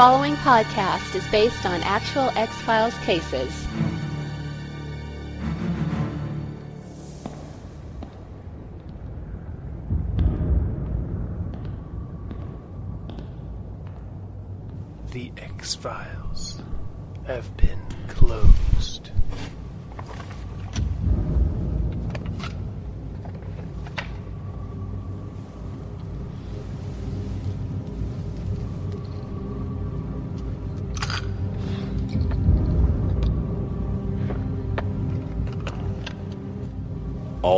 Following podcast is based on actual X Files cases. The X Files have been closed.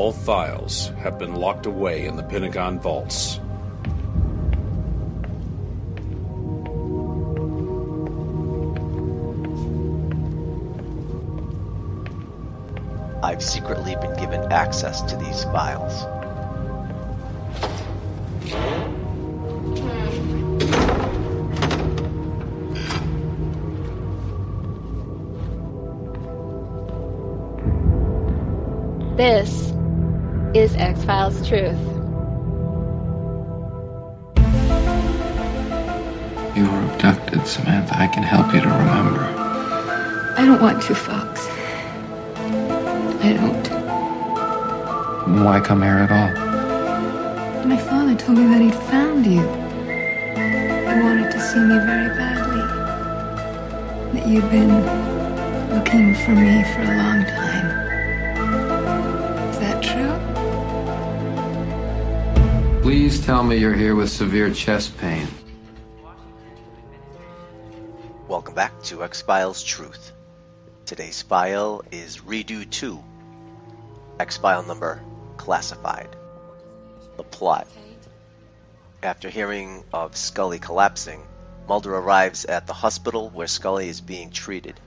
All files have been locked away in the Pentagon vaults. I've secretly been given access to these files. This is X Files Truth. You were abducted, Samantha. I can help you to remember. I don't want to, Fox. I don't. Why come here at all? My father told me that he'd found you. He wanted to see me very badly. That you'd been looking for me for a long time. Please tell me you're here with severe chest pain. Welcome back to X Files Truth. Today's file is Redux 2. X file number classified. The plot. After hearing of Scully collapsing, Mulder arrives at the hospital where Scully is being treated.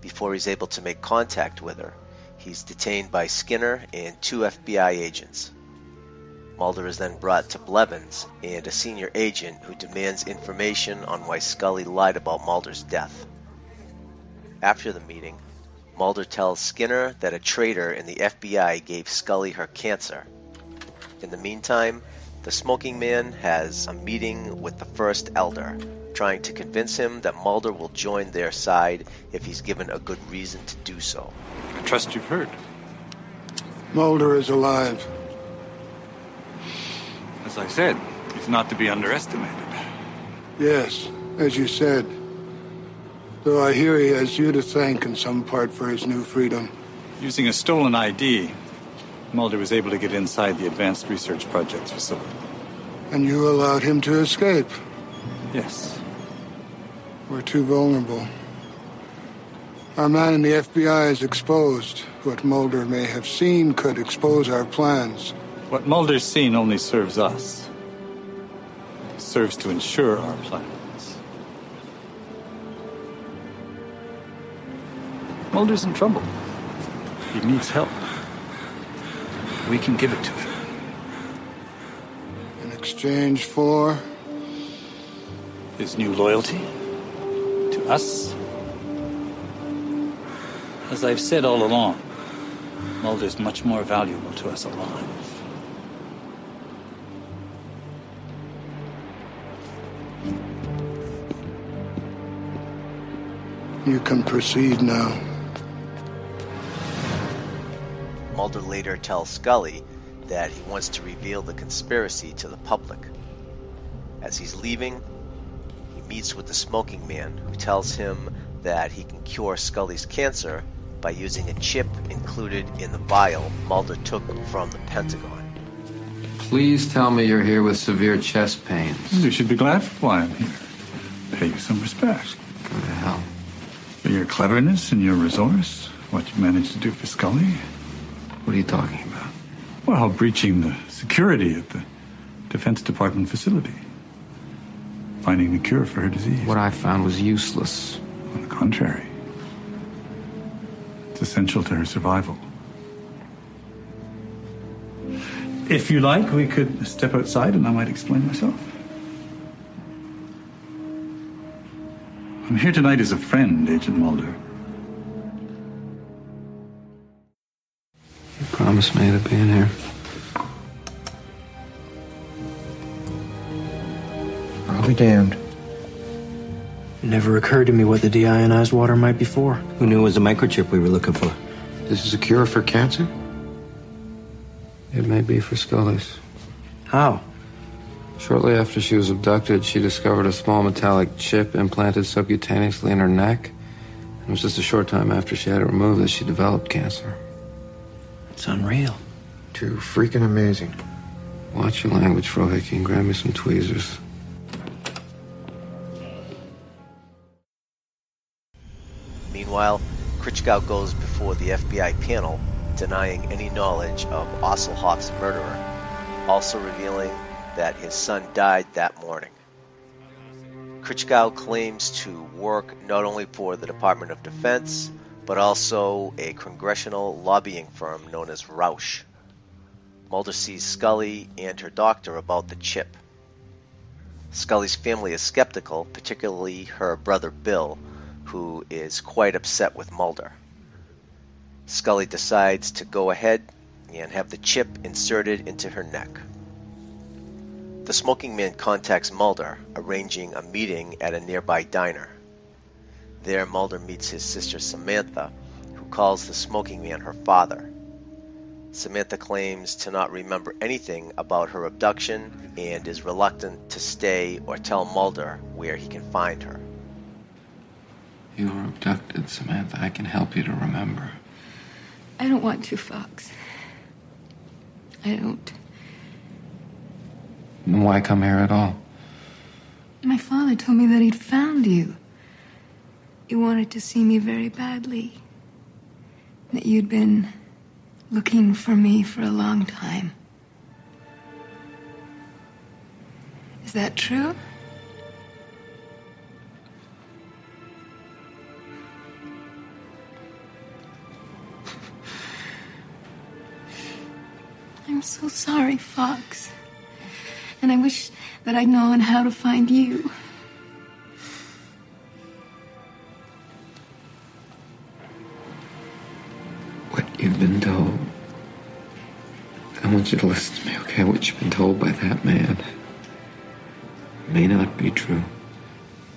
Before he's able to make contact with her, he's detained by Skinner and two FBI agents. Mulder is then brought to Blevins and a senior agent who demands information on why Scully lied about Mulder's death. After the meeting, Mulder tells Skinner that a traitor in the FBI gave Scully her cancer. In the meantime, the smoking man has a meeting with the First Elder, trying to convince him that Mulder will join their side if he's given a good reason to do so. I trust you've heard. Mulder is alive. As I said, he's not to be underestimated. Yes, as you said. Though I hear he has you to thank in some part for his new freedom. Using a stolen ID, Mulder was able to get inside the Advanced Research Projects facility. And you allowed him to escape. Yes. We're too vulnerable. Our man in the FBI is exposed. What Mulder may have seen could expose our plans. What Mulder's seen only serves us. It serves to ensure our plans. Mulder's in trouble. He needs help. We can give it to him. In exchange for. His new loyalty to us. As I've said all along, Mulder's much more valuable to us alive. You can proceed now. Mulder later tells Scully that he wants to reveal the conspiracy to the public. As he's leaving, he meets with the smoking man who tells him that he can cure Scully's cancer by using a chip included in the vial Mulder took from the Pentagon. Please tell me you're here with severe chest pains. You should be glad for why I'm here. Pay you some respect. Go to hell. For your cleverness and your resource, what you managed to do for Scully. What are you talking about? Well, breaching the security at the Defense Department facility, finding the cure for her disease. What I found was useless. On the contrary, it's essential to her survival. If you like, we could step outside and I might explain myself. I'm here tonight as a friend, Agent Mulder. You promised me to be in here. I'll be damned. It never occurred to me what the deionized water might be for. Who knew it was a microchip we were looking for? This is a cure for cancer? It may be for Scully's. How? Shortly after she was abducted, she discovered a small metallic chip implanted subcutaneously in her neck. It was just a short time after she had it removed that she developed cancer. It's unreal. Too freaking amazing. Watch your language, Frohike, and grab me some tweezers. Meanwhile, Kritschgau goes before the FBI panel, denying any knowledge of Ostelhoff's murderer, also revealing that his son died that morning. Kritschgau claims to work not only for the Department of Defense, but also a congressional lobbying firm known as Roush. Mulder sees Scully and her doctor about the chip. Scully's family is skeptical, particularly her brother Bill, who is quite upset with Mulder. Scully decides to go ahead and have the chip inserted into her neck. The smoking man contacts Mulder, arranging a meeting at a nearby diner. There, Mulder meets his sister Samantha, who calls the smoking man her father. Samantha claims to not remember anything about her abduction and is reluctant to stay or tell Mulder where he can find her. You were abducted, Samantha. I can help you to remember. I don't want to, Fox. I don't. Why come here at all? My father told me that he'd found you. You wanted to see me very badly. That you'd been looking for me for a long time. Is that true? I'm so sorry, Fox. And I wish that I'd known how to find you. What you've been told. I want you to listen to me, okay? What you've been told by that man may not be true.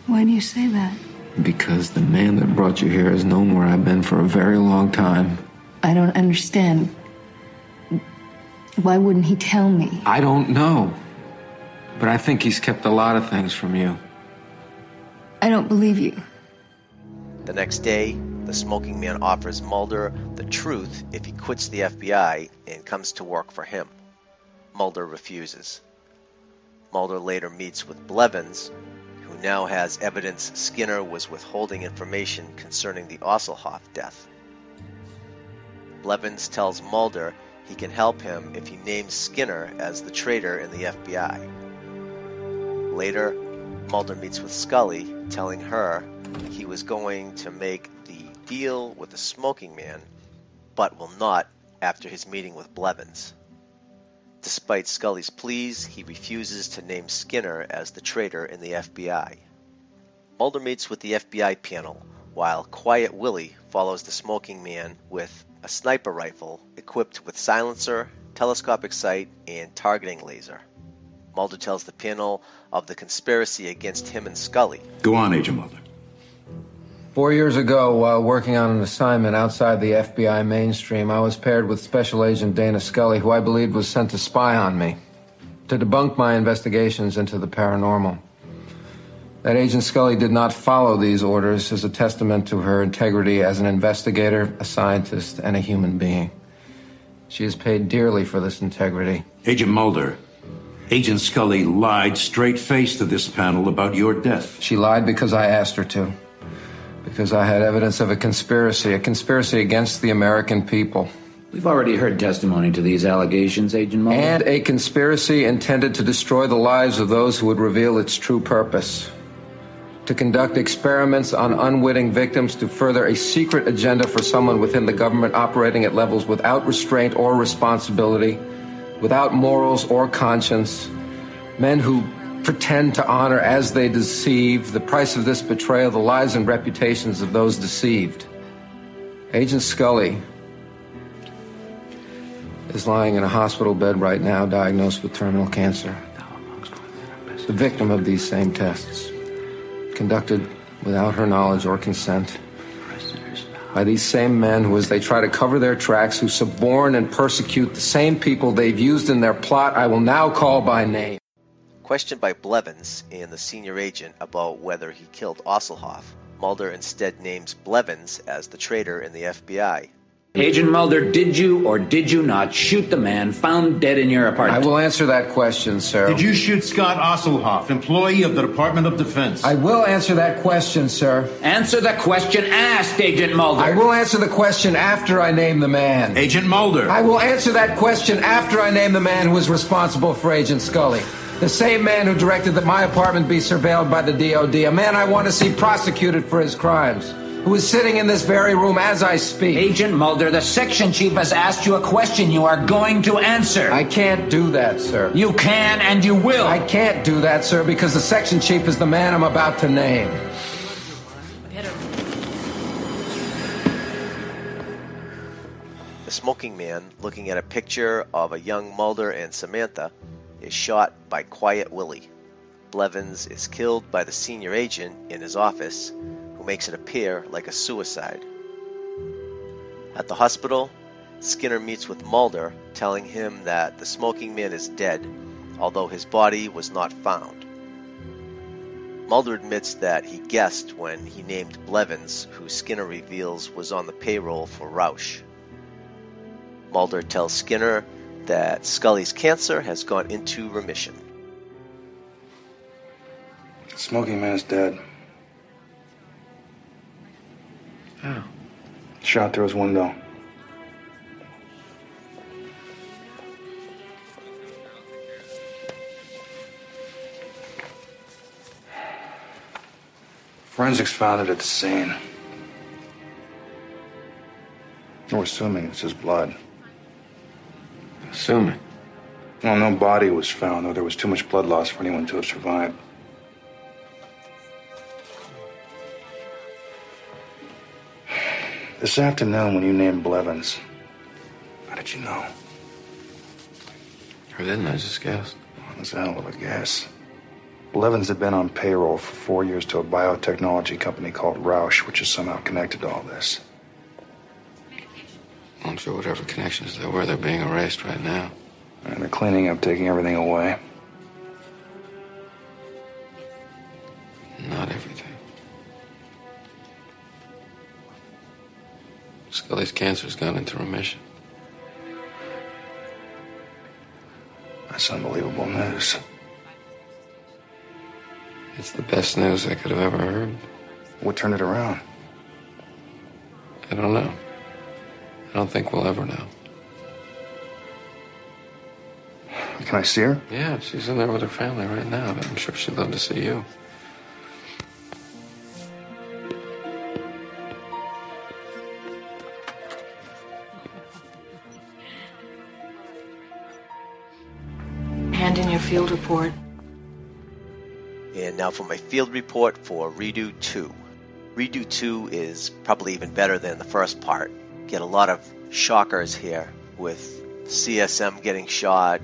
Why do you say that? Because the man that brought you here has known where I've been for a very long time. I don't understand. Why wouldn't he tell me? I don't know. But I think he's kept a lot of things from you. I don't believe you. The next day, the smoking man offers Mulder the truth if he quits the FBI and comes to work for him. Mulder refuses. Mulder later meets with Blevins, who now has evidence Skinner was withholding information concerning the Ostelhoff death. Blevins tells Mulder he can help him if he names Skinner as the traitor in the FBI. Later, Mulder meets with Scully, telling her he was going to make the deal with the smoking man, but will not after his meeting with Blevins. Despite Scully's pleas, he refuses to name Skinner as the traitor in the FBI. Mulder meets with the FBI panel, while Quiet Willie follows the smoking man with a sniper rifle equipped with silencer, telescopic sight, and targeting laser. Mulder tells the panel of the conspiracy against him and Scully. Go on, Agent Mulder. Four years ago, while working on an assignment outside the FBI mainstream, I was paired with Special Agent Dana Scully, who I believed was sent to spy on me, to debunk my investigations into the paranormal. That Agent Scully did not follow these orders is a testament to her integrity as an investigator, a scientist, and a human being. She has paid dearly for this integrity. Agent Mulder, Agent Scully lied straight faced to this panel about your death. She lied because I asked her to. Because I had evidence of a conspiracy, a conspiracy against the American people. We've already heard testimony to these allegations, Agent Mulder. And a conspiracy intended to destroy the lives of those who would reveal its true purpose. To conduct experiments on unwitting victims to further a secret agenda for someone within the government operating at levels without restraint or responsibility, without morals or conscience. Men who pretend to honor as they deceive. The price of this betrayal, the lives and reputations of those deceived. Agent Scully is lying in a hospital bed right now, diagnosed with terminal cancer. The victim of these same tests, conducted without her knowledge or consent by these same men who, as they try to cover their tracks, who suborn and persecute the same people they've used in their plot, I will now call by name. Questioned by Blevins and the senior agent about whether he killed Ostelhoff, Mulder instead names Blevins as the traitor in the FBI. Agent Mulder, did you or did you not shoot the man found dead in your apartment? I will answer that question, sir. Did you shoot Scott Ostelhoff, employee of the Department of Defense? I will answer that question, sir. Answer the question asked, Agent Mulder. I will answer the question after I name the man. Agent Mulder. I will answer that question after I name the man who is responsible for Agent Scully. The same man who directed that my apartment be surveilled by the DOD. A man I want to see prosecuted for his crimes. Who is sitting in this very room as I speak. Agent Mulder, the section chief has asked you a question you are going to answer. I can't do that, sir. You can and you will. I can't do that, sir, because the section chief is the man I'm about to name. The smoking man, looking at a picture of a young Mulder and Samantha, is shot by Quiet Willie. Blevins is killed by the senior agent in his office, makes it appear like a suicide. At the hospital, Skinner meets with Mulder, telling him that the smoking man is dead, although his body was not found. Mulder admits that he guessed when he named Blevins, who Skinner reveals was on the payroll for Roush. Mulder tells Skinner that Scully's cancer has gone into remission. The smoking man's dead. How? Shot through his window. Forensics found it at the scene. We're assuming it's his blood. Assuming. Well, no body was found, though there was too much blood loss for anyone to have survived. This afternoon, when you named Blevins, how did you know? I didn't, I just guessed. Well, that's a hell of a guess. Blevins had been on payroll for four years to a biotechnology company called Roush, which is somehow connected to all this. I'm sure whatever connections there were, they're being erased right now. And they're cleaning up, taking everything away. Scully's cancer's gone into remission. That's unbelievable news. It's the best news I could have ever heard. What turned it around? I don't know. I don't think we'll ever know. Can I see her? Yeah, she's in there with her family right now, but I'm sure she'd love to see you. Report. And now for my field report for Redux 2. Redux 2 is probably even better than the first part. Get a lot of shockers here with CSM getting shot,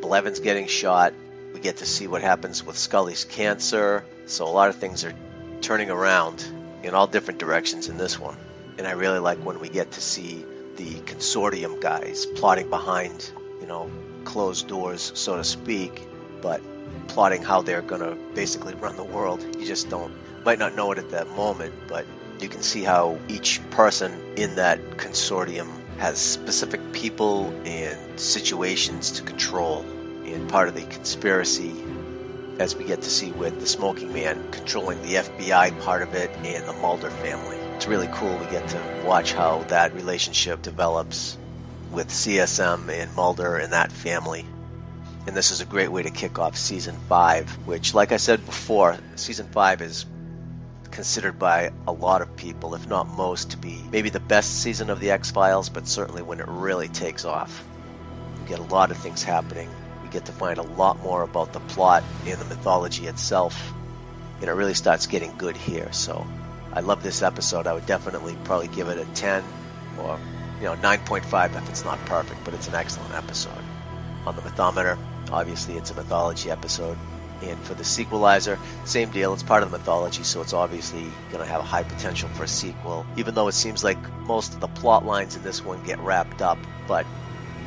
Blevins getting shot. We get to see what happens with Scully's cancer. So a lot of things are turning around in all different directions in this one. And I really like when we get to see the consortium guys plotting behind, you know, closed doors, so to speak, but plotting how they're going to basically run the world. You just don't, might not know it at that moment, but you can see how each person in that consortium has specific people and situations to control. And part of the conspiracy, as we get to see with the Smoking Man controlling the FBI part of it and the Mulder family. it's really cool. We get to watch how that relationship develops with CSM and Mulder and that family. And this is a great way to kick off season five, which, like I said before, season five is considered by a lot of people, if not most, to be maybe the best season of the X Files, but certainly when it really takes off. We get a lot of things happening. We get to find a lot more about the plot and the mythology itself, and it really starts getting good here. So I love this episode. I would definitely probably give it a 10 or you know 9.5 if it's not perfect, but it's an excellent episode. On the mythometer, obviously it's a mythology episode. And for the sequelizer, same deal. It's part of the mythology, so it's obviously going to have a high potential for a sequel. Even though it seems like most of the plot lines in this one get wrapped up, but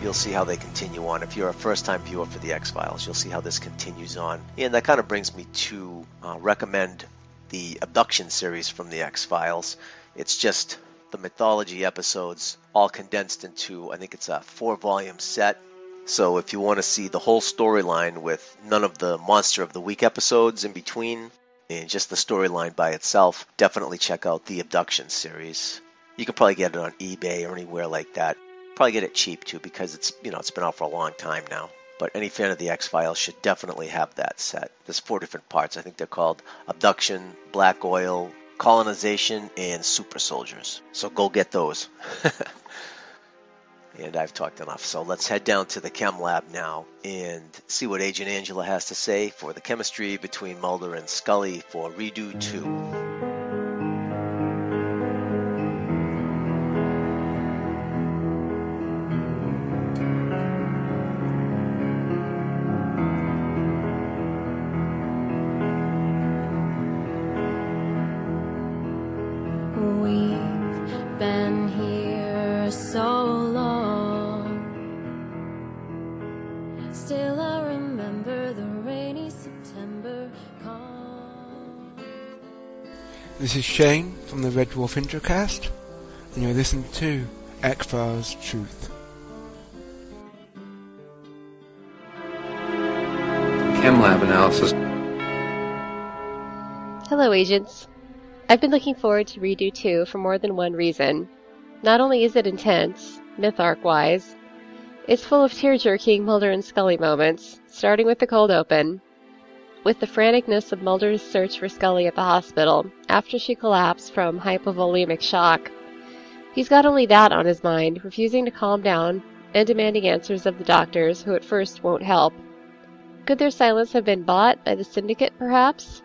you'll see how they continue on. If you're a first time viewer for the X Files, you'll see how this continues on. And that kind of brings me to uh, recommend the Abduction series from the X Files. It's just the mythology episodes all condensed into, I think it's a four volume set. So if you want to see the whole storyline with none of the Monster of the Week episodes in between, and just the storyline by itself, definitely check out the Abduction series. You can probably get it on eBay or anywhere like that. Probably get it cheap too because it's you know it's been out for a long time now. But any fan of the X Files should definitely have that set. There's four different parts. I think they're called Abduction, Black Oil, Colonization, and Super Soldiers. So go get those. and I've talked enough. So let's head down to the chem lab now and see what Agent Angela has to say for the chemistry between Mulder and Scully for Redux 2. This is Shane from the Red Dwarf Introcast, and you're listening to X Files Truth. Chem lab analysis. Hello, agents. I've been looking forward to Redux 2 for more than one reason. Not only is it intense, myth arc wise, it's full of tear jerking Mulder and Scully moments, starting with the cold open. With the franticness of Mulder's search for Scully at the hospital after she collapsed from hypovolemic shock. He's got only that on his mind, refusing to calm down and demanding answers of the doctors who at first won't help. Could their silence have been bought by the syndicate, perhaps?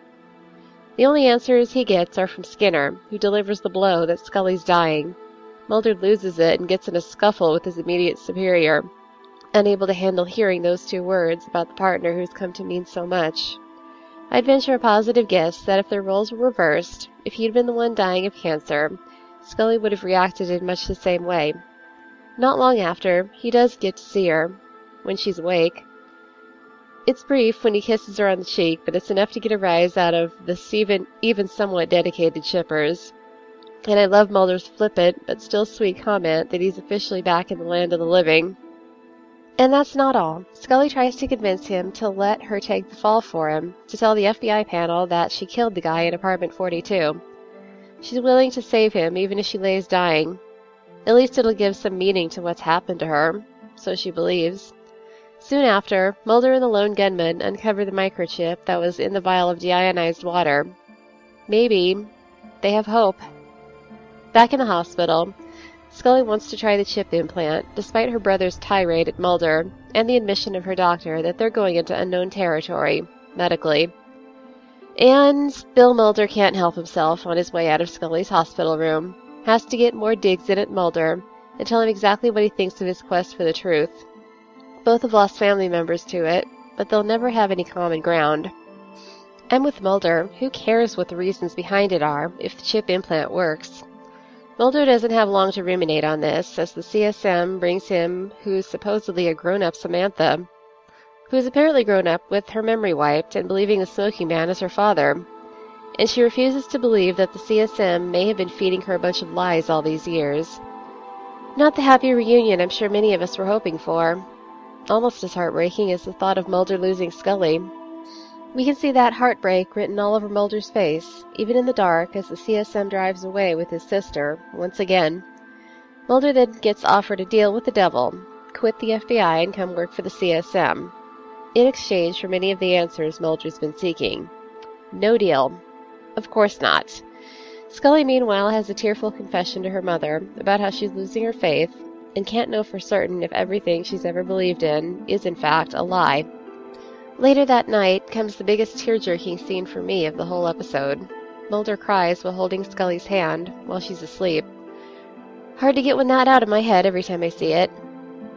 The only answers he gets are from Skinner, who delivers the blow that Scully's dying. Mulder loses it and gets in a scuffle with his immediate superior, unable to handle hearing those two words about the partner who's come to mean so much. I'd venture a positive guess that if their roles were reversed, if he'd been the one dying of cancer, Scully would have reacted in much the same way. Not long after, he does get to see her, when she's awake. It's brief when he kisses her on the cheek, but it's enough to get a rise out of the even, even somewhat dedicated shippers. And I love Mulder's flippant but still sweet comment that he's officially back in the land of the living. And that's not all. Scully tries to convince him to let her take the fall for him, to tell the FBI panel that she killed the guy in apartment 42. She's willing to save him even if she lays dying. At least it'll give some meaning to what's happened to her, so she believes. Soon after, Mulder and the lone gunman uncover the microchip that was in the vial of deionized water. Maybe they have hope. Back in the hospital, Scully wants to try the chip implant, despite her brother's tirade at Mulder and the admission of her doctor that they're going into unknown territory, medically. And Bill Mulder can't help himself on his way out of Scully's hospital room. Has to get more digs in at Mulder and tell him exactly what he thinks of his quest for the truth. Both have lost family members to it, but they'll never have any common ground. And with Mulder, who cares what the reasons behind it are if the chip implant works? Mulder doesn't have long to ruminate on this, as the CSM brings him who's supposedly a grown up Samantha, who's apparently grown up with her memory wiped and believing the smoking man is her father. And she refuses to believe that the CSM may have been feeding her a bunch of lies all these years. Not the happy reunion I'm sure many of us were hoping for. Almost as heartbreaking as the thought of Mulder losing Scully. We can see that heartbreak written all over Mulder's face, even in the dark, as the CSM drives away with his sister, once again. Mulder then gets offered a deal with the devil quit the FBI and come work for the CSM, in exchange for many of the answers Mulder's been seeking. No deal. Of course not. Scully, meanwhile, has a tearful confession to her mother about how she's losing her faith and can't know for certain if everything she's ever believed in is, in fact, a lie. Later that night comes the biggest tear-jerking scene for me of the whole episode. Mulder cries while holding Scully's hand while she's asleep. Hard to get one that out of my head every time I see it.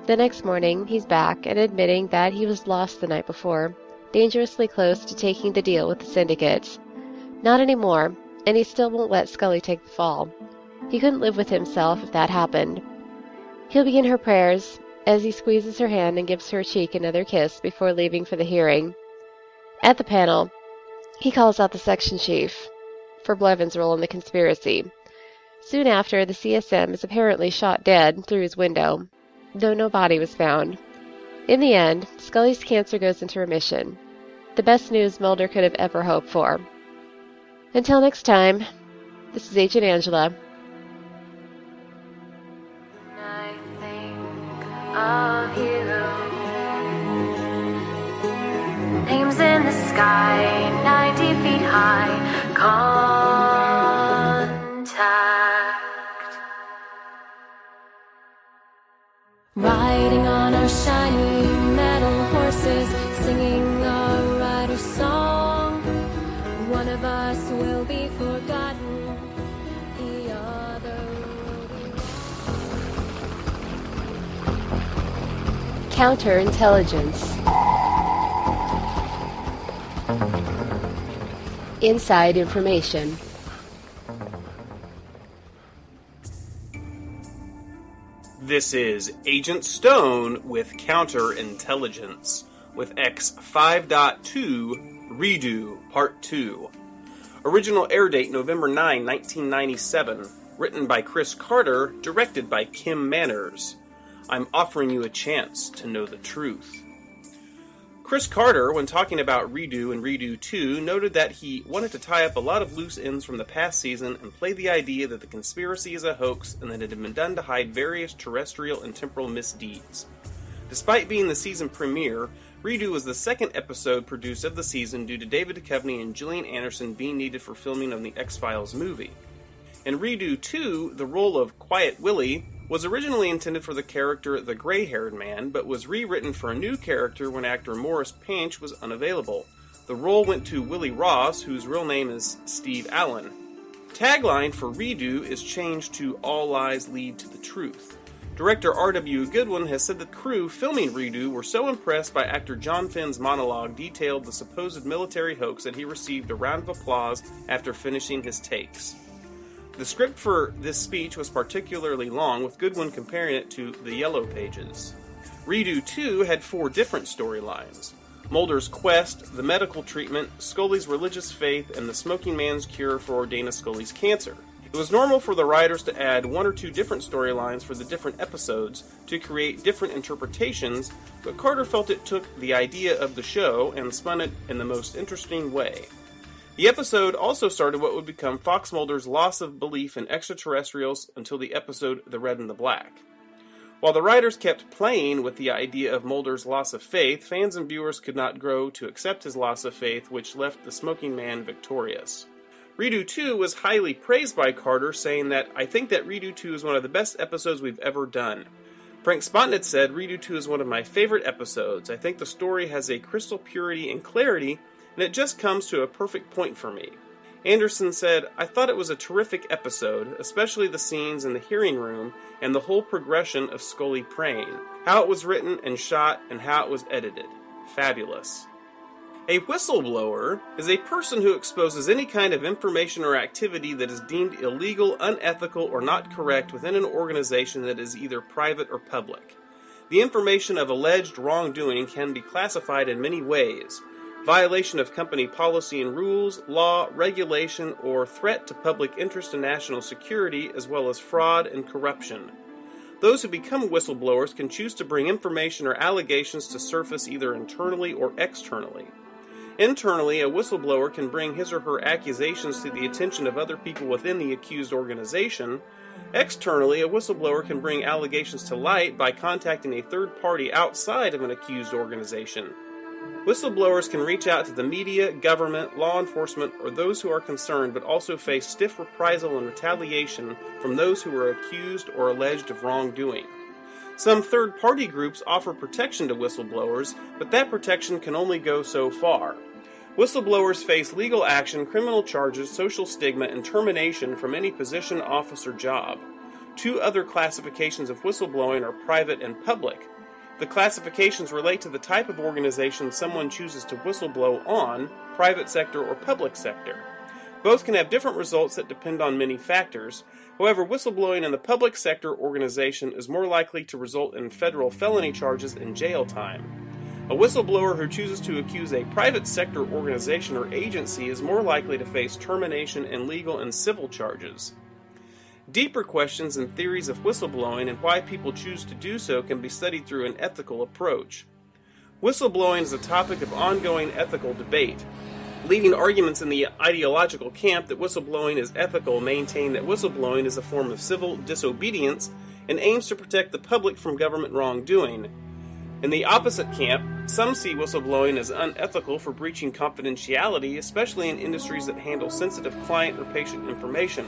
The next morning, he's back and admitting that he was lost the night before, dangerously close to taking the deal with the syndicates. Not anymore, and he still won't let Scully take the fall. He couldn't live with himself if that happened. He'll begin her prayers as he squeezes her hand and gives her cheek another kiss before leaving for the hearing. At the panel, he calls out the section chief for Blevins' role in the conspiracy. Soon after, the CSM is apparently shot dead through his window, though no body was found. In the end, Scully's cancer goes into remission. The best news Mulder could have ever hoped for. Until next time, this is Agent Angela. Of you. Names in the sky, Counterintelligence. Inside information. This is Agent Stone with Counterintelligence with X 5.2 Redux Part 2. Original air date November 9, 1997. Written by Chris Carter, directed by Kim Manners. I'm offering you a chance to know the truth. Chris Carter, when talking about Redux and Redux 2, noted that he wanted to tie up a lot of loose ends from the past season and play the idea that the conspiracy is a hoax and that it had been done to hide various terrestrial and temporal misdeeds. Despite being the season premiere, Redux was the second episode produced of the season due to David Duchovny and Gillian Anderson being needed for filming of the X Files movie. In Redux 2, the role of Quiet Willie was originally intended for the character the gray haired man, but was rewritten for a new character when actor Morris Panych was unavailable. The role went to Willie Ross, whose real name is Steve Allen. Tagline for Redux is changed to All Lies Lead to the Truth. Director R.W. Goodwin has said the crew filming Redux were so impressed by actor John Finn's monologue detailed the supposed military hoax that he received a round of applause after finishing his takes. The script for this speech was particularly long, with Goodwin comparing it to the Yellow Pages. Redux 2 had four different storylines Mulder's quest, the medical treatment, Scully's religious faith, and the smoking man's cure for Dana Scully's cancer. It was normal for the writers to add one or two different storylines for the different episodes to create different interpretations, but Carter felt it took the idea of the show and spun it in the most interesting way. The episode also started what would become Fox Mulder's loss of belief in extraterrestrials until the episode The Red and the Black. While the writers kept playing with the idea of Mulder's loss of faith, fans and viewers could not grow to accept his loss of faith, which left the smoking man victorious. Redux 2 was highly praised by Carter, saying that, I think that Redux 2 is one of the best episodes we've ever done. Frank Spotnitz said, Redux 2 is one of my favorite episodes. I think the story has a crystal purity and clarity and it just comes to a perfect point for me. Anderson said, I thought it was a terrific episode, especially the scenes in the hearing room and the whole progression of Scully praying, how it was written and shot, and how it was edited. Fabulous. A whistleblower is a person who exposes any kind of information or activity that is deemed illegal, unethical, or not correct within an organization that is either private or public. The information of alleged wrongdoing can be classified in many ways violation of company policy and rules, law, regulation, or threat to public interest and national security, as well as fraud and corruption. Those who become whistleblowers can choose to bring information or allegations to surface either internally or externally. Internally, a whistleblower can bring his or her accusations to the attention of other people within the accused organization. Externally, a whistleblower can bring allegations to light by contacting a third party outside of an accused organization. Whistleblowers can reach out to the media, government, law enforcement, or those who are concerned, but also face stiff reprisal and retaliation from those who are accused or alleged of wrongdoing. Some third party groups offer protection to whistleblowers, but that protection can only go so far. Whistleblowers face legal action, criminal charges, social stigma, and termination from any position, office, or job. Two other classifications of whistleblowing are private and public. The classifications relate to the type of organization someone chooses to whistleblow on, private sector or public sector. Both can have different results that depend on many factors. However, whistleblowing in the public sector organization is more likely to result in federal felony charges and jail time. A whistleblower who chooses to accuse a private sector organization or agency is more likely to face termination and legal and civil charges. Deeper questions and theories of whistleblowing and why people choose to do so can be studied through an ethical approach. Whistleblowing is a topic of ongoing ethical debate. Leading arguments in the ideological camp that whistleblowing is ethical maintain that whistleblowing is a form of civil disobedience and aims to protect the public from government wrongdoing. In the opposite camp, some see whistleblowing as unethical for breaching confidentiality, especially in industries that handle sensitive client or patient information.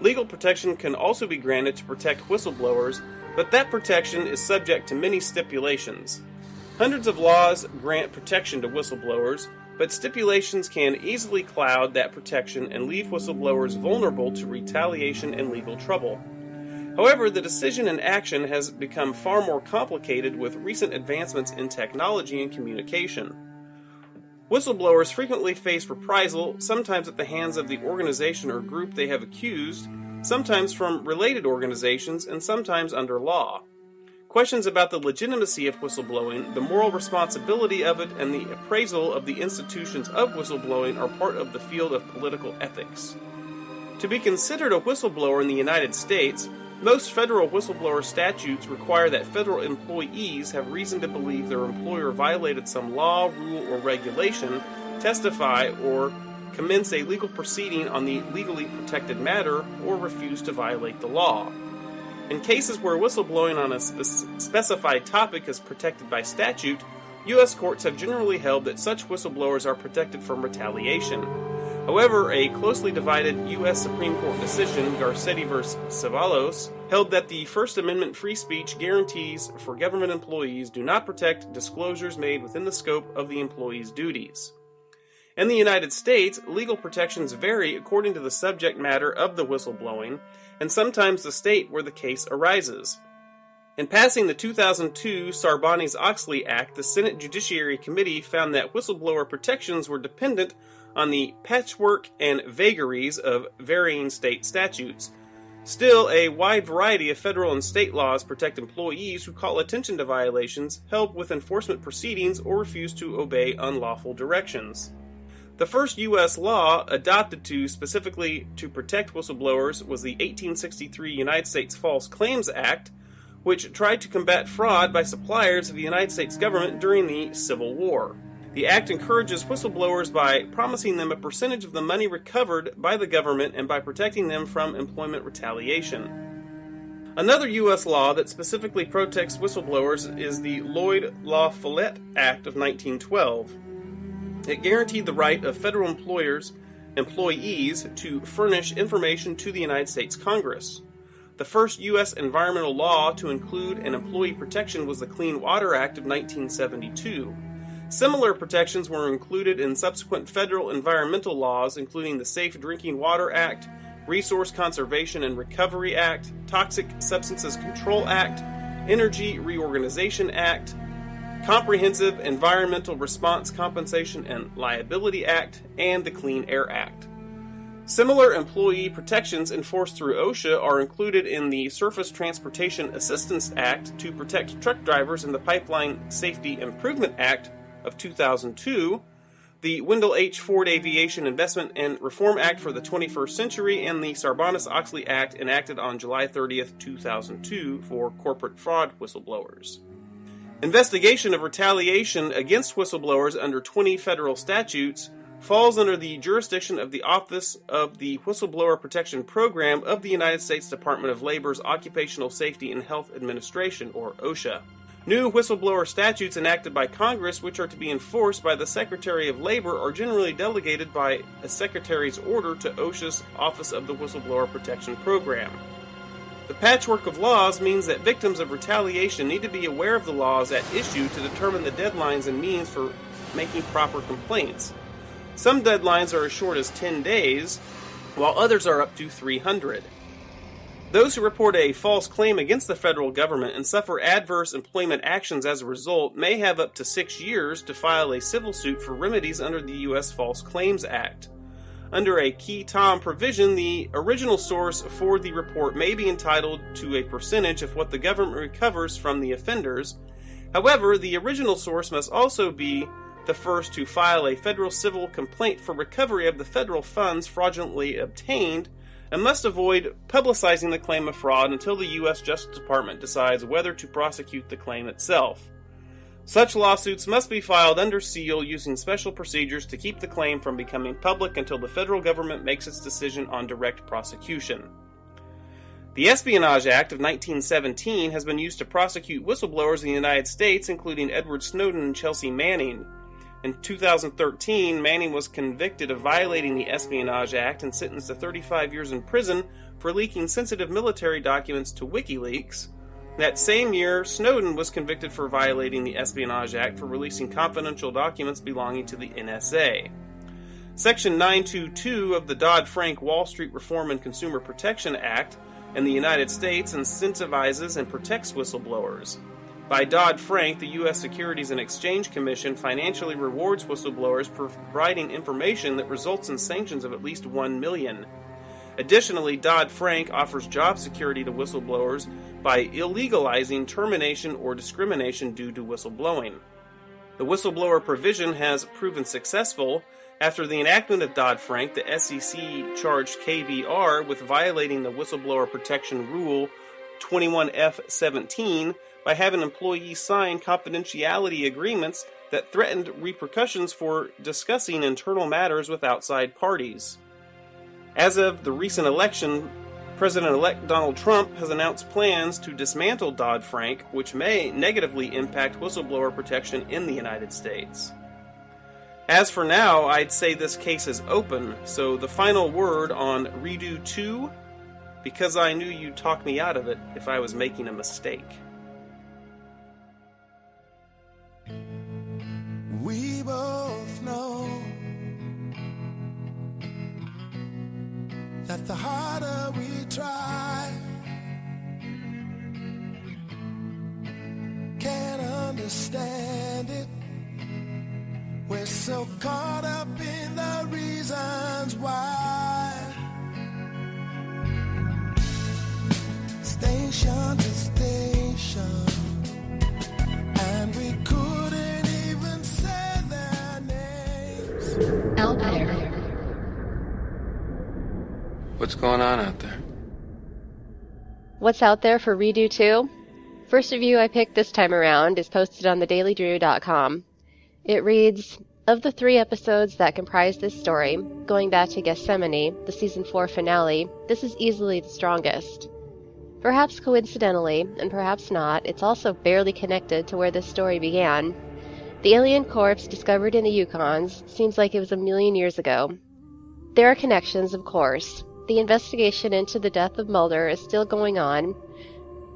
Legal protection can also be granted to protect whistleblowers, but that protection is subject to many stipulations. Hundreds of laws grant protection to whistleblowers, but stipulations can easily cloud that protection and leave whistleblowers vulnerable to retaliation and legal trouble. However, the decision and action has become far more complicated with recent advancements in technology and communication. Whistleblowers frequently face reprisal, sometimes at the hands of the organization or group they have accused, sometimes from related organizations, and sometimes under law. Questions about the legitimacy of whistleblowing, the moral responsibility of it, and the appraisal of the institutions of whistleblowing are part of the field of political ethics. To be considered a whistleblower in the United States, most federal whistleblower statutes require that federal employees have reason to believe their employer violated some law, rule, or regulation, testify, or commence a legal proceeding on the legally protected matter, or refuse to violate the law. In cases where whistleblowing on a spe- specified topic is protected by statute, U.S. courts have generally held that such whistleblowers are protected from retaliation. However, a closely divided U.S. Supreme Court decision, Garcetti v. Ceballos, held that the First Amendment free speech guarantees for government employees do not protect disclosures made within the scope of the employee's duties. In the United States, legal protections vary according to the subject matter of the whistleblowing, and sometimes the state where the case arises. In passing the 2002 Sarbanes Oxley Act, the Senate Judiciary Committee found that whistleblower protections were dependent on the patchwork and vagaries of varying state statutes. Still, a wide variety of federal and state laws protect employees who call attention to violations, help with enforcement proceedings, or refuse to obey unlawful directions. The first U.S. law adopted to specifically to protect whistleblowers was the 1863 United States False Claims Act, which tried to combat fraud by suppliers of the United States government during the Civil War. The act encourages whistleblowers by promising them a percentage of the money recovered by the government and by protecting them from employment retaliation. Another U.S. law that specifically protects whistleblowers is the Lloyd La Follette Act of 1912. It guaranteed the right of federal employers employees to furnish information to the United States Congress. The first U.S. environmental law to include an employee protection was the Clean Water Act of 1972. Similar protections were included in subsequent federal environmental laws, including the Safe Drinking Water Act, Resource Conservation and Recovery Act, Toxic Substances Control Act, Energy Reorganization Act, Comprehensive Environmental Response Compensation and Liability Act, and the Clean Air Act. Similar employee protections enforced through OSHA are included in the Surface Transportation Assistance Act to protect truck drivers and the Pipeline Safety Improvement Act of 2002, the Wendell H. Ford Aviation Investment and Reform Act for the 21st Century, and the Sarbanes Oxley Act enacted on July 30th, 2002 for corporate fraud whistleblowers. Investigation of retaliation against whistleblowers under 20 federal statutes falls under the jurisdiction of the Office of the Whistleblower Protection Program of the United States Department of Labor's Occupational Safety and Health Administration, or OSHA. New whistleblower statutes enacted by Congress, which are to be enforced by the Secretary of Labor, are generally delegated by a Secretary's order to OSHA's Office of the Whistleblower Protection Program. The patchwork of laws means that victims of retaliation need to be aware of the laws at issue to determine the deadlines and means for making proper complaints. Some deadlines are as short as 10 days, while others are up to 300. Those who report a false claim against the federal government and suffer adverse employment actions as a result may have up to six years to file a civil suit for remedies under the U.S. False Claims Act. Under a qui tam provision, the original source for the report may be entitled to a percentage of what the government recovers from the offenders. However, the original source must also be the first to file a federal civil complaint for recovery of the federal funds fraudulently obtained and must avoid publicizing the claim of fraud until the U.S. Justice Department decides whether to prosecute the claim itself. Such lawsuits must be filed under seal using special procedures to keep the claim from becoming public until the federal government makes its decision on direct prosecution. The Espionage Act of 1917 has been used to prosecute whistleblowers in the United States, including Edward Snowden and Chelsea Manning. In 2013, Manning was convicted of violating the Espionage Act and sentenced to 35 years in prison for leaking sensitive military documents to WikiLeaks. That same year, Snowden was convicted for violating the Espionage Act for releasing confidential documents belonging to the NSA. Section 922 of the Dodd Frank Wall Street Reform and Consumer Protection Act in the United States incentivizes and protects whistleblowers. By Dodd Frank, the U.S. Securities and Exchange Commission financially rewards whistleblowers for providing information that results in sanctions of at least 1 million. Additionally, Dodd Frank offers job security to whistleblowers by illegalizing termination or discrimination due to whistleblowing. The whistleblower provision has proven successful. After the enactment of Dodd Frank, the SEC charged KBR with violating the Whistleblower Protection Rule 21F17 by having employees sign confidentiality agreements that threatened repercussions for discussing internal matters with outside parties. As of the recent election, President elect Donald Trump has announced plans to dismantle Dodd Frank, which may negatively impact whistleblower protection in the United States. As for now, I'd say this case is open, so the final word on Redux 2 because I knew you'd talk me out of it if I was making a mistake. We both know that the harder we try, can't understand it. We're so caught up in the reasons why. Station to station, and we Out there. What's going on out there? What's out there for Redux 2? First review I picked this time around is posted on thedailydrew.com. It reads Of the three episodes that comprise this story, going back to Gethsemane, the season 4 finale, this is easily the strongest. Perhaps coincidentally, and perhaps not, it's also barely connected to where this story began. The alien corpse discovered in the Yukons seems like it was a million years ago. There are connections, of course. The investigation into the death of Mulder is still going on,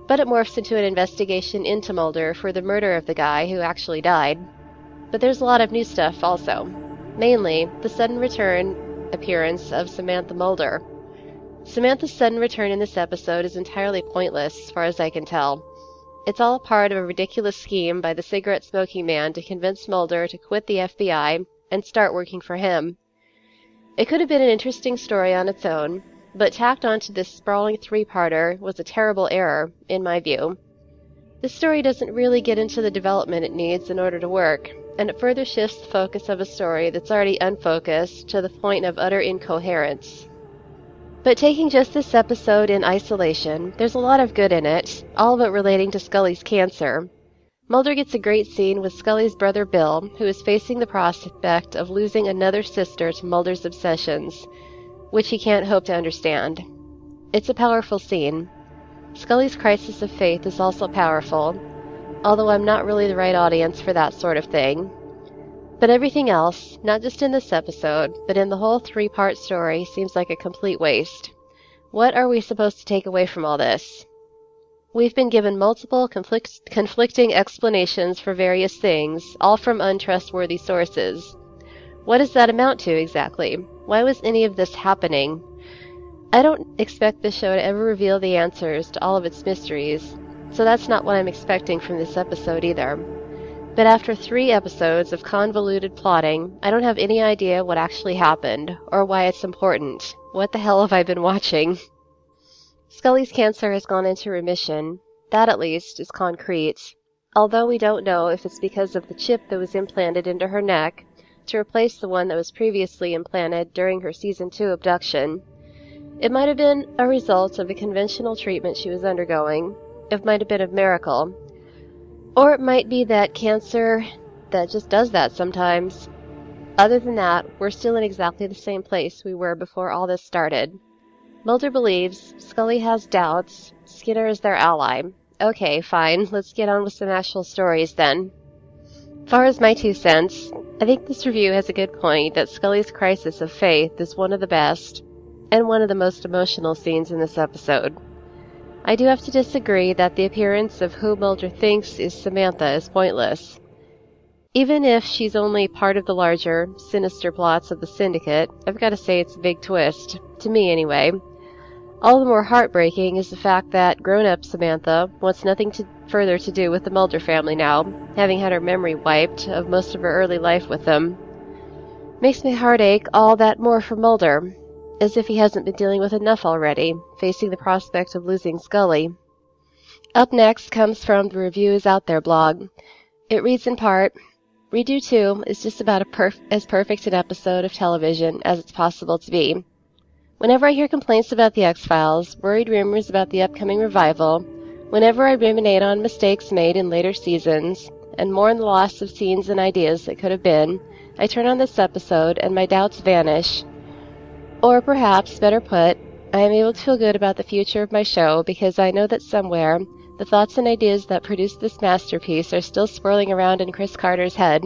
but it morphs into an investigation into Mulder for the murder of the guy who actually died. But there's a lot of new stuff also. Mainly, the sudden return appearance of Samantha Mulder. Samantha's sudden return in this episode is entirely pointless, as far as I can tell. It's all part of a ridiculous scheme by the cigarette smoking man to convince Mulder to quit the FBI and start working for him. It could have been an interesting story on its own, but tacked onto this sprawling three parter was a terrible error, in my view. This story doesn't really get into the development it needs in order to work, and it further shifts the focus of a story that's already unfocused to the point of utter incoherence. But taking just this episode in isolation, there's a lot of good in it, all it relating to Scully's cancer. Mulder gets a great scene with Scully's brother Bill, who is facing the prospect of losing another sister to Mulder's obsessions, which he can't hope to understand. It's a powerful scene. Scully's crisis of faith is also powerful, although I'm not really the right audience for that sort of thing. But everything else, not just in this episode, but in the whole three part story, seems like a complete waste. What are we supposed to take away from all this? We've been given multiple conflict- conflicting explanations for various things, all from untrustworthy sources. What does that amount to exactly? Why was any of this happening? I don't expect the show to ever reveal the answers to all of its mysteries, so that's not what I'm expecting from this episode either. But after three episodes of convoluted plotting, I don't have any idea what actually happened, or why it's important. What the hell have I been watching? Scully's cancer has gone into remission. That, at least, is concrete. Although we don't know if it's because of the chip that was implanted into her neck to replace the one that was previously implanted during her season 2 abduction. It might have been a result of the conventional treatment she was undergoing. It might have been a miracle. Or it might be that cancer that just does that sometimes. Other than that, we're still in exactly the same place we were before all this started. Mulder believes, Scully has doubts, Skinner is their ally. Okay, fine, let's get on with some actual stories then. Far as my two cents, I think this review has a good point that Scully's crisis of faith is one of the best, and one of the most emotional scenes in this episode. I do have to disagree that the appearance of who Mulder thinks is Samantha is pointless. Even if she's only part of the larger, sinister plots of the Syndicate, I've got to say it's a big twist. To me, anyway. All the more heartbreaking is the fact that grown up Samantha wants nothing to, further to do with the Mulder family now, having had her memory wiped of most of her early life with them. Makes my heart ache all that more for Mulder, as if he hasn't been dealing with enough already, facing the prospect of losing Scully. Up next comes from the Reviews Out There blog. It reads in part, Redux 2 is just about perf- as perfect an episode of television as it's possible to be. Whenever I hear complaints about The X Files, worried rumors about the upcoming revival, whenever I ruminate on mistakes made in later seasons, and mourn the loss of scenes and ideas that could have been, I turn on this episode and my doubts vanish. Or perhaps, better put, I am able to feel good about the future of my show because I know that somewhere the thoughts and ideas that produced this masterpiece are still swirling around in Chris Carter's head.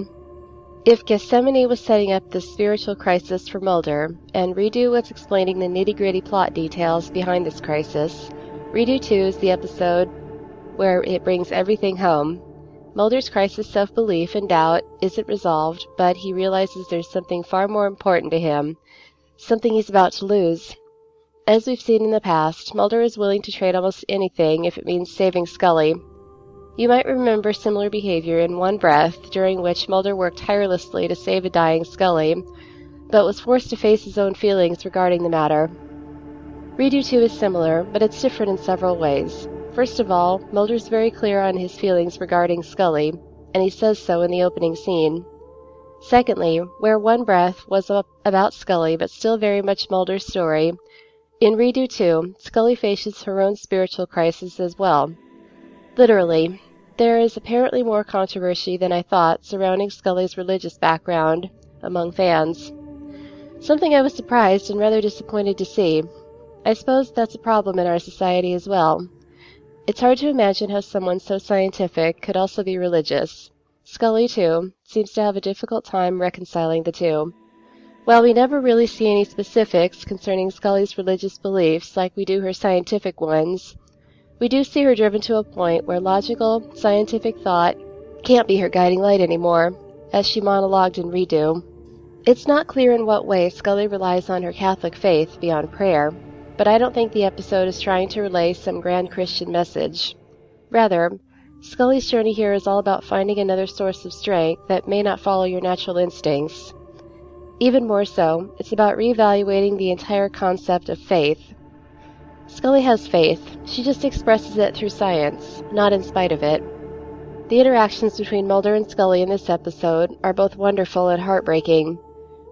If Gethsemane was setting up the spiritual crisis for Mulder, and Redux was explaining the nitty gritty plot details behind this crisis, Redux 2 is the episode where it brings everything home. Mulder's crisis of self belief and doubt isn't resolved, but he realizes there's something far more important to him, something he's about to lose. As we've seen in the past, Mulder is willing to trade almost anything if it means saving Scully, you might remember similar behavior in one breath, during which Mulder worked tirelessly to save a dying Scully, but was forced to face his own feelings regarding the matter. Redux 2 is similar, but it's different in several ways. First of all, Mulder's very clear on his feelings regarding Scully, and he says so in the opening scene. Secondly, where one breath was about Scully but still very much Mulder's story, in Redux 2, Scully faces her own spiritual crisis as well. Literally, there is apparently more controversy than I thought surrounding Scully's religious background among fans. Something I was surprised and rather disappointed to see. I suppose that's a problem in our society as well. It's hard to imagine how someone so scientific could also be religious. Scully, too, seems to have a difficult time reconciling the two. While we never really see any specifics concerning Scully's religious beliefs like we do her scientific ones, we do see her driven to a point where logical, scientific thought can't be her guiding light anymore, as she monologued in Redux. It's not clear in what way Scully relies on her Catholic faith beyond prayer, but I don't think the episode is trying to relay some grand Christian message. Rather, Scully's journey here is all about finding another source of strength that may not follow your natural instincts. Even more so, it's about reevaluating the entire concept of faith Scully has faith. She just expresses it through science, not in spite of it. The interactions between Mulder and Scully in this episode are both wonderful and heartbreaking.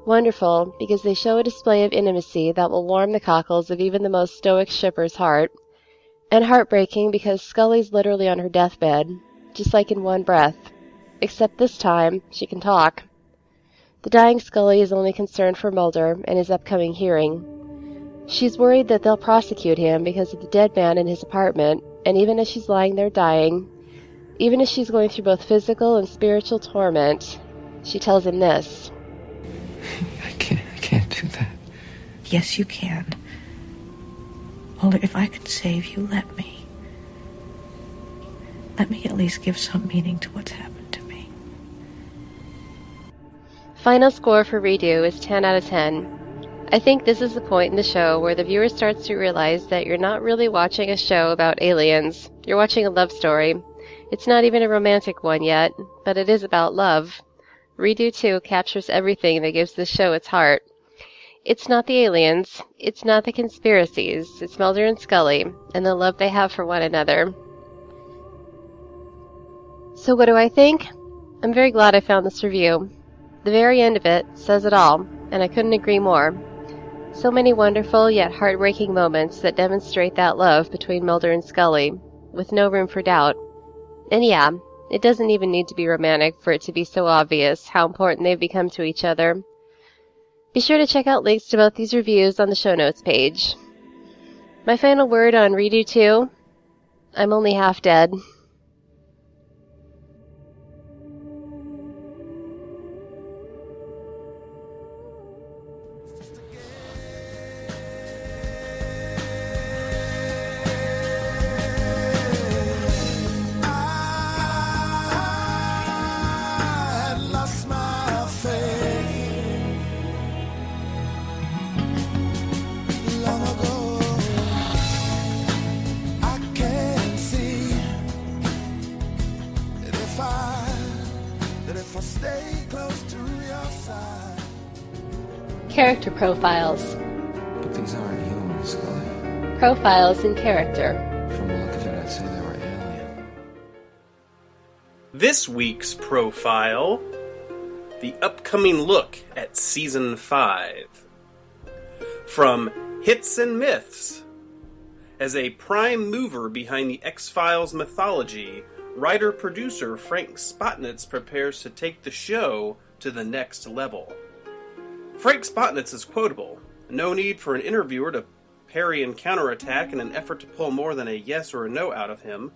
Wonderful because they show a display of intimacy that will warm the cockles of even the most stoic shipper's heart, and heartbreaking because Scully's literally on her deathbed. just like in one breath. Except this time, she can talk. The dying Scully is only concerned for Mulder and his upcoming hearing. She's worried that they'll prosecute him because of the dead man in his apartment, and even as she's lying there dying, even as she's going through both physical and spiritual torment, she tells him this. I can't, I can't do that. Yes, you can. Mulder, if I can save you, let me. Let me at least give some meaning to what's happened to me. Final score for Redux is 10 out of 10. I think this is the point in the show where the viewer starts to realize that you're not really watching a show about aliens. You're watching a love story. It's not even a romantic one yet, but it is about love. Redux 2 captures everything that gives this show its heart. It's not the aliens, it's not the conspiracies, it's Mulder and Scully, and the love they have for one another. So, what do I think? I'm very glad I found this review. The very end of it says it all, and I couldn't agree more. So many wonderful yet heartbreaking moments that demonstrate that love between Mulder and Scully, with no room for doubt. And yeah, it doesn't even need to be romantic for it to be so obvious how important they've become to each other. Be sure to check out links to both these reviews on the show notes page. My final word on Redux 2 I'm only half dead. Profiles. But these aren't humans, Scully. Profiles in character. From the look of it, I'd say they were alien. This week's profile the upcoming look at Season 5. From Hits and Myths. As a prime mover behind the X Files mythology, writer producer Frank Spotnitz prepares to take the show to the next level. Frank Spotnitz is quotable. No need for an interviewer to parry and counterattack in an effort to pull more than a yes or a no out of him.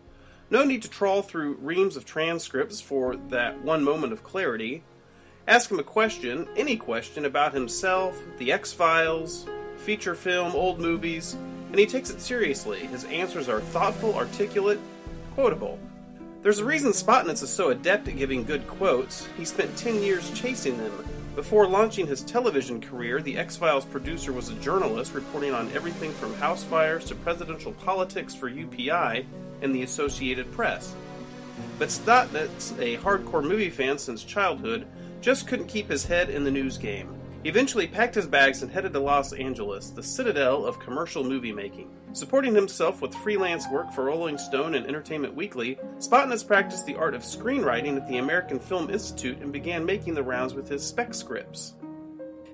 No need to trawl through reams of transcripts for that one moment of clarity. Ask him a question, any question about himself, the X Files, feature film, old movies, and he takes it seriously. His answers are thoughtful, articulate, quotable. There's a reason Spotnitz is so adept at giving good quotes. He spent 10 years chasing them. Before launching his television career, the X Files producer was a journalist reporting on everything from house fires to presidential politics for UPI and the Associated Press. But Spotnitz, a hardcore movie fan since childhood, just couldn't keep his head in the news game. Eventually packed his bags and headed to Los Angeles, the citadel of commercial movie making. Supporting himself with freelance work for Rolling Stone and Entertainment Weekly, Spotnitz practiced the art of screenwriting at the American Film Institute and began making the rounds with his spec scripts.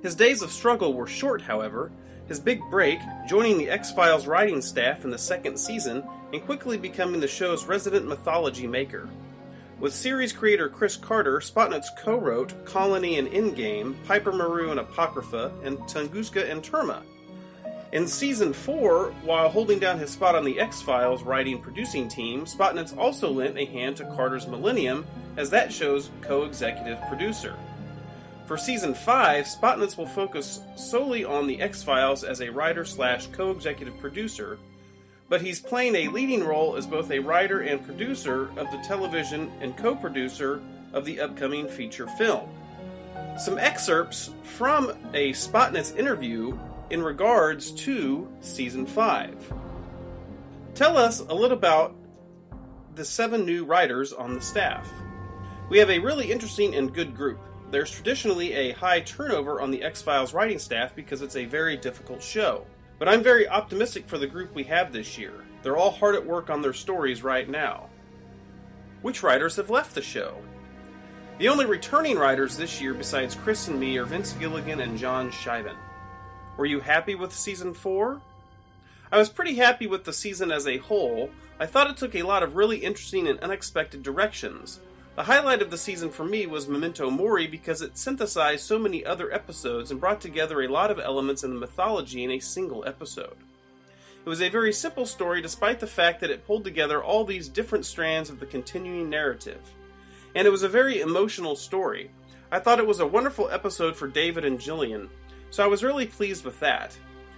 His days of struggle were short, however. His big break, joining the X Files writing staff in the second season, and quickly becoming the show's resident mythology maker. With series creator Chris Carter, Spotnitz co wrote Colony and Endgame, Piper Maru and Apocrypha, and Tunguska and Terma. In season 4, while holding down his spot on the X Files writing producing team, Spotnitz also lent a hand to Carter's Millennium as that show's co executive producer. For season 5, Spotnitz will focus solely on the X Files as a writer slash co executive producer, but he's playing a leading role as both a writer and producer of the television and co producer of the upcoming feature film. Some excerpts from a Spotnitz interview in regards to season 5. Tell us a little about the seven new writers on the staff. We have a really interesting and good group. There's traditionally a high turnover on the X Files writing staff because it's a very difficult show. But I'm very optimistic for the group we have this year. They're all hard at work on their stories right now. Which writers have left the show? The only returning writers this year besides Chris and me are Vince Gilligan and John Shiban. Were you happy with season 4? I was pretty happy with the season as a whole, I thought it took a lot of really interesting and unexpected directions. The highlight of the season for me was Memento Mori because it synthesized so many other episodes and brought together a lot of elements in the mythology in a single episode. It was a very simple story despite the fact that it pulled together all these different strands of the continuing narrative. And it was a very emotional story. I thought it was a wonderful episode for David and Gillian, so I was really pleased with that.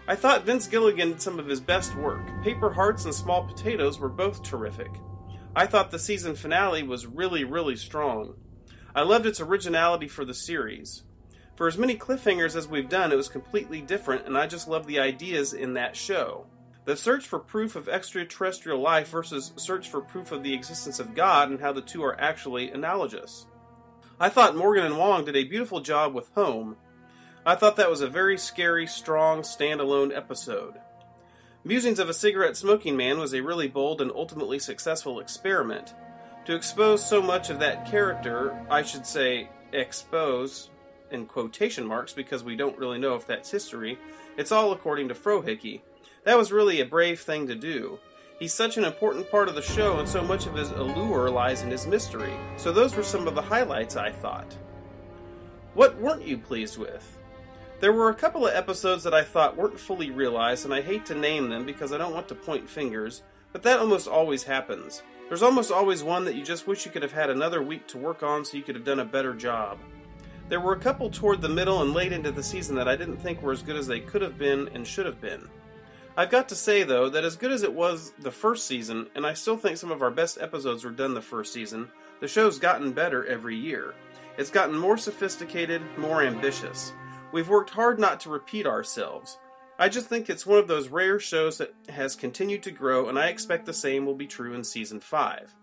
I thought Vince Gilligan did some of his best work. Paper Hearts and Small Potatoes were both terrific. I thought the season finale was really, really strong. I loved its originality for the series. For as many cliffhangers as we've done, it was completely different, and I just love the ideas in that show. The search for proof of extraterrestrial life versus search for proof of the existence of God and how the two are actually analogous. I thought Morgan and Wong did a beautiful job with Home, I thought that was a very scary, strong, standalone episode. Musings of a Cigarette Smoking Man was a really bold and ultimately successful experiment. To expose so much of that character, I should say, expose, in quotation marks because we don't really know if that's history, it's all according to Frohike. That was really a brave thing to do. He's such an important part of the show, and so much of his allure lies in his mystery. So, those were some of the highlights, I thought. What weren't you pleased with? There were a couple of episodes that I thought weren't fully realized, and I hate to name them because I don't want to point fingers, but that almost always happens. There's almost always one that you just wish you could have had another week to work on so you could have done a better job. There were a couple toward the middle and late into the season that I didn't think were as good as they could have been and should have been. I've got to say, though, that as good as it was the first season, and I still think some of our best episodes were done the first season, the show's gotten better every year. It's gotten more sophisticated, more ambitious. We've worked hard not to repeat ourselves. I just think it's one of those rare shows that has continued to grow, and I expect the same will be true in season 5.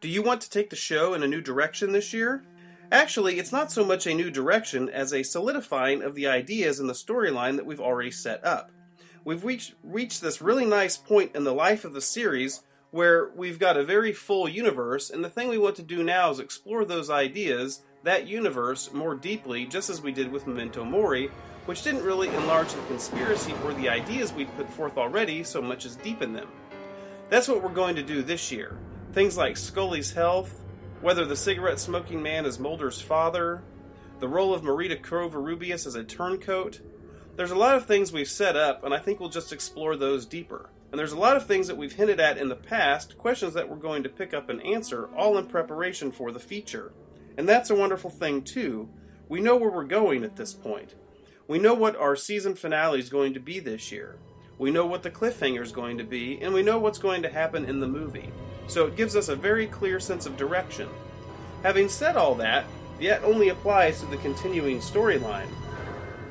Do you want to take the show in a new direction this year? Actually, it's not so much a new direction as a solidifying of the ideas in the storyline that we've already set up. We've reached, reached this really nice point in the life of the series where we've got a very full universe, and the thing we want to do now is explore those ideas that universe more deeply, just as we did with Memento Mori, which didn't really enlarge the conspiracy or the ideas we'd put forth already so much as deepen them. That's what we're going to do this year. Things like Scully's health, whether the cigarette smoking man is Mulder's father, the role of Marita Covarrubias as a turncoat. There's a lot of things we've set up, and I think we'll just explore those deeper. And there's a lot of things that we've hinted at in the past, questions that we're going to pick up and answer, all in preparation for the feature. And that's a wonderful thing, too. We know where we're going at this point. We know what our season finale is going to be this year. We know what the cliffhanger is going to be, and we know what's going to happen in the movie. So it gives us a very clear sense of direction. Having said all that, that only applies to the continuing storyline.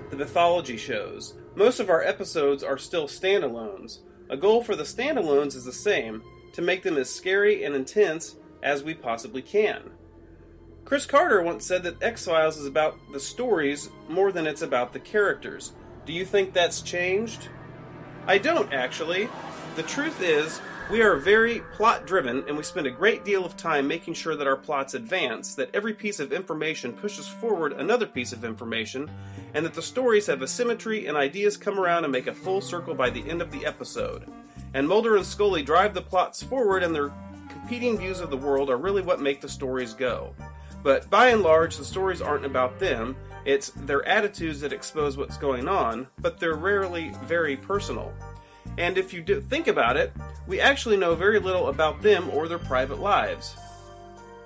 The mythology shows. Most of our episodes are still standalones. A goal for the standalones is the same to make them as scary and intense as we possibly can. Chris Carter once said that X Files is about the stories more than it's about the characters. Do you think that's changed? I don't, actually. The truth is, we are very plot driven, and we spend a great deal of time making sure that our plots advance, that every piece of information pushes forward another piece of information, and that the stories have a symmetry and ideas come around and make a full circle by the end of the episode. And Mulder and Scully drive the plots forward, and their competing views of the world are really what make the stories go. But by and large, the stories aren't about them. It's their attitudes that expose what's going on, but they're rarely very personal. And if you do think about it, we actually know very little about them or their private lives.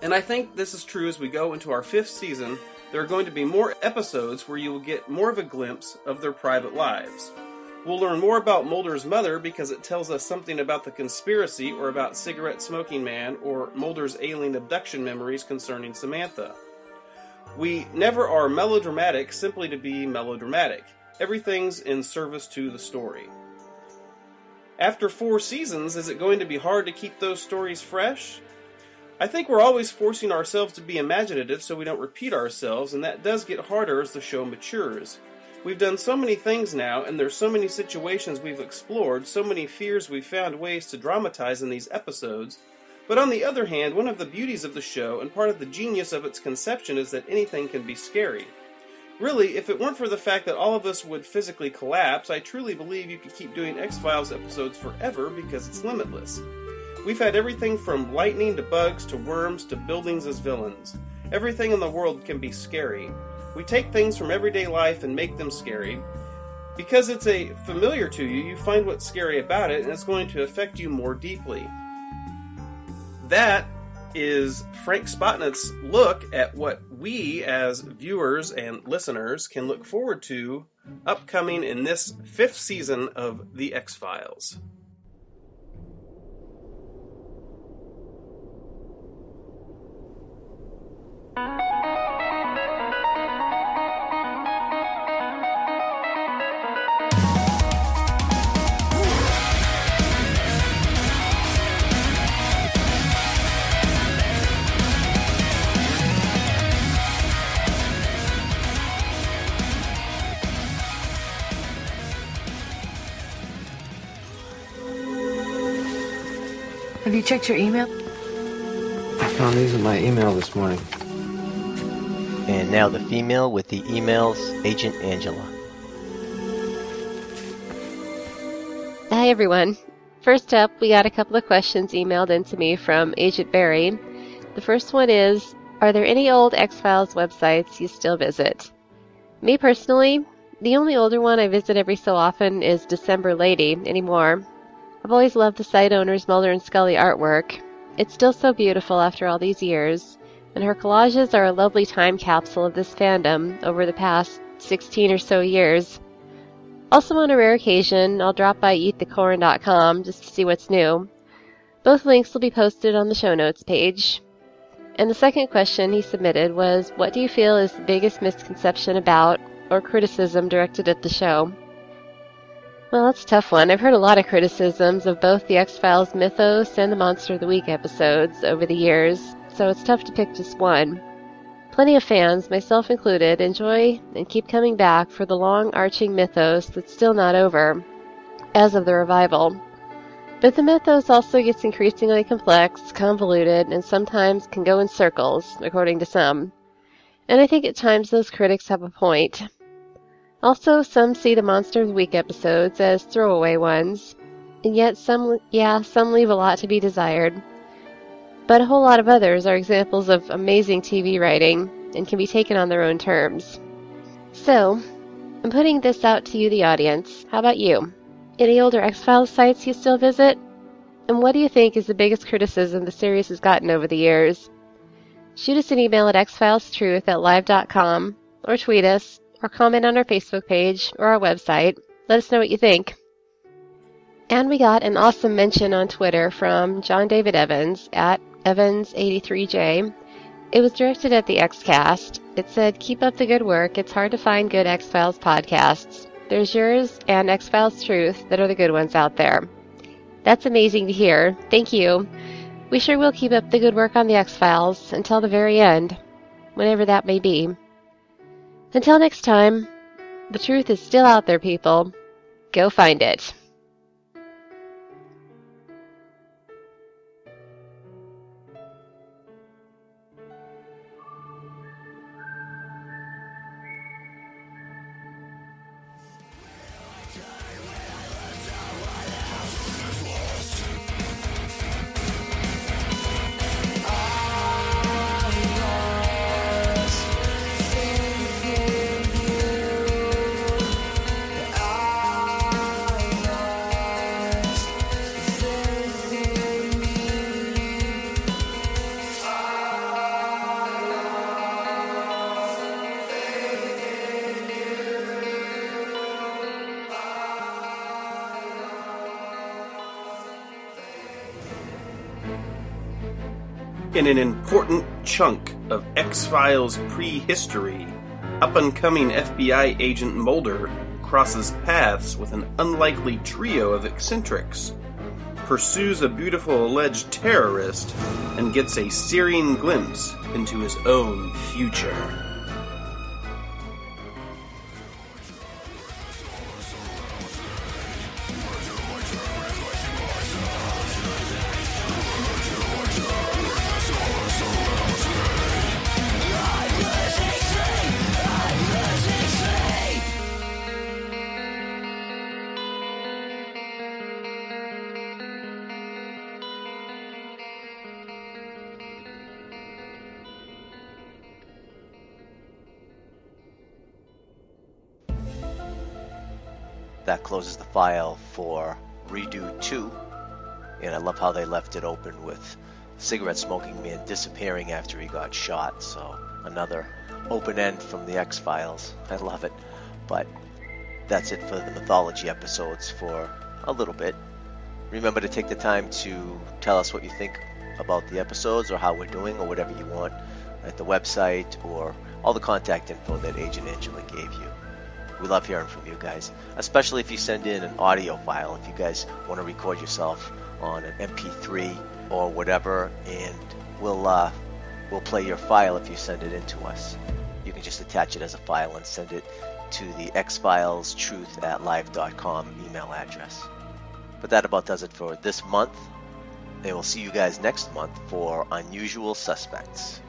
And I think this is true as we go into our fifth season. There are going to be more episodes where you will get more of a glimpse of their private lives. We'll learn more about Mulder's mother because it tells us something about the conspiracy or about cigarette smoking man or Mulder's alien abduction memories concerning Samantha. We never are melodramatic simply to be melodramatic. Everything's in service to the story. After four seasons, is it going to be hard to keep those stories fresh? I think we're always forcing ourselves to be imaginative so we don't repeat ourselves, and that does get harder as the show matures. We've done so many things now, and there's so many situations we've explored, so many fears we've found ways to dramatize in these episodes. But on the other hand, one of the beauties of the show, and part of the genius of its conception, is that anything can be scary. Really, if it weren't for the fact that all of us would physically collapse, I truly believe you could keep doing X Files episodes forever because it's limitless. We've had everything from lightning to bugs to worms to buildings as villains. Everything in the world can be scary. We take things from everyday life and make them scary. Because it's a familiar to you, you find what's scary about it and it's going to affect you more deeply. That is Frank Spotnitz' look at what we as viewers and listeners can look forward to upcoming in this fifth season of The X Files. Checked your email? I found these in my email this morning. And now the female with the emails, Agent Angela. Hi, everyone. First up, we got a couple of questions emailed in to me from Agent Barry. The first one is Are there any old X Files websites you still visit? Me personally, the only older one I visit every so often is December Lady anymore. I've always loved the site owner's Mulder and Scully artwork. It's still so beautiful after all these years, and her collages are a lovely time capsule of this fandom over the past 16 or so years. Also, on a rare occasion, I'll drop by eatthecorn.com just to see what's new. Both links will be posted on the show notes page. And the second question he submitted was What do you feel is the biggest misconception about or criticism directed at the show? Well, that's a tough one. I've heard a lot of criticisms of both the X Files mythos and the Monster of the Week episodes over the years, so it's tough to pick just one. Plenty of fans, myself included, enjoy and keep coming back for the long arching mythos that's still not over, as of the revival. But the mythos also gets increasingly complex, convoluted, and sometimes can go in circles, according to some. And I think at times those critics have a point. Also, some see the Monster of the Week episodes as throwaway ones, and yet some, yeah, some leave a lot to be desired. But a whole lot of others are examples of amazing TV writing and can be taken on their own terms. So, I'm putting this out to you, the audience. How about you? Any older X Files sites you still visit? And what do you think is the biggest criticism the series has gotten over the years? Shoot us an email at xfilestruth at live.com or tweet us or comment on our Facebook page or our website. Let us know what you think. And we got an awesome mention on Twitter from John David Evans at Evans83J. It was directed at the Xcast. It said, Keep up the good work. It's hard to find good X Files podcasts. There's yours and X Files Truth that are the good ones out there. That's amazing to hear. Thank you. We sure will keep up the good work on the X Files until the very end, whenever that may be. Until next time, the truth is still out there, people. Go find it. In an important chunk of X Files prehistory, up and coming FBI agent Mulder crosses paths with an unlikely trio of eccentrics, pursues a beautiful alleged terrorist, and gets a searing glimpse into his own future. File for Redux 2. And I love how they left it open with cigarette smoking man disappearing after he got shot. So another open end from the X Files. I love it. But that's it for the mythology episodes for a little bit. Remember to take the time to tell us what you think about the episodes or how we're doing or whatever you want at the website or all the contact info that Agent Angela gave you. We love hearing from you guys, especially if you send in an audio file. If you guys want to record yourself on an MP3 or whatever, and we'll uh, we'll play your file if you send it in to us. You can just attach it as a file and send it to the xfilestruth at live.com email address. But that about does it for this month. And we'll see you guys next month for Unusual Suspects.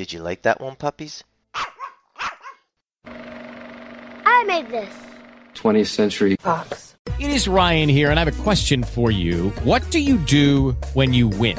Did you like that one, puppies? I made this. 20th Century Fox. It is Ryan here, and I have a question for you. What do you do when you win?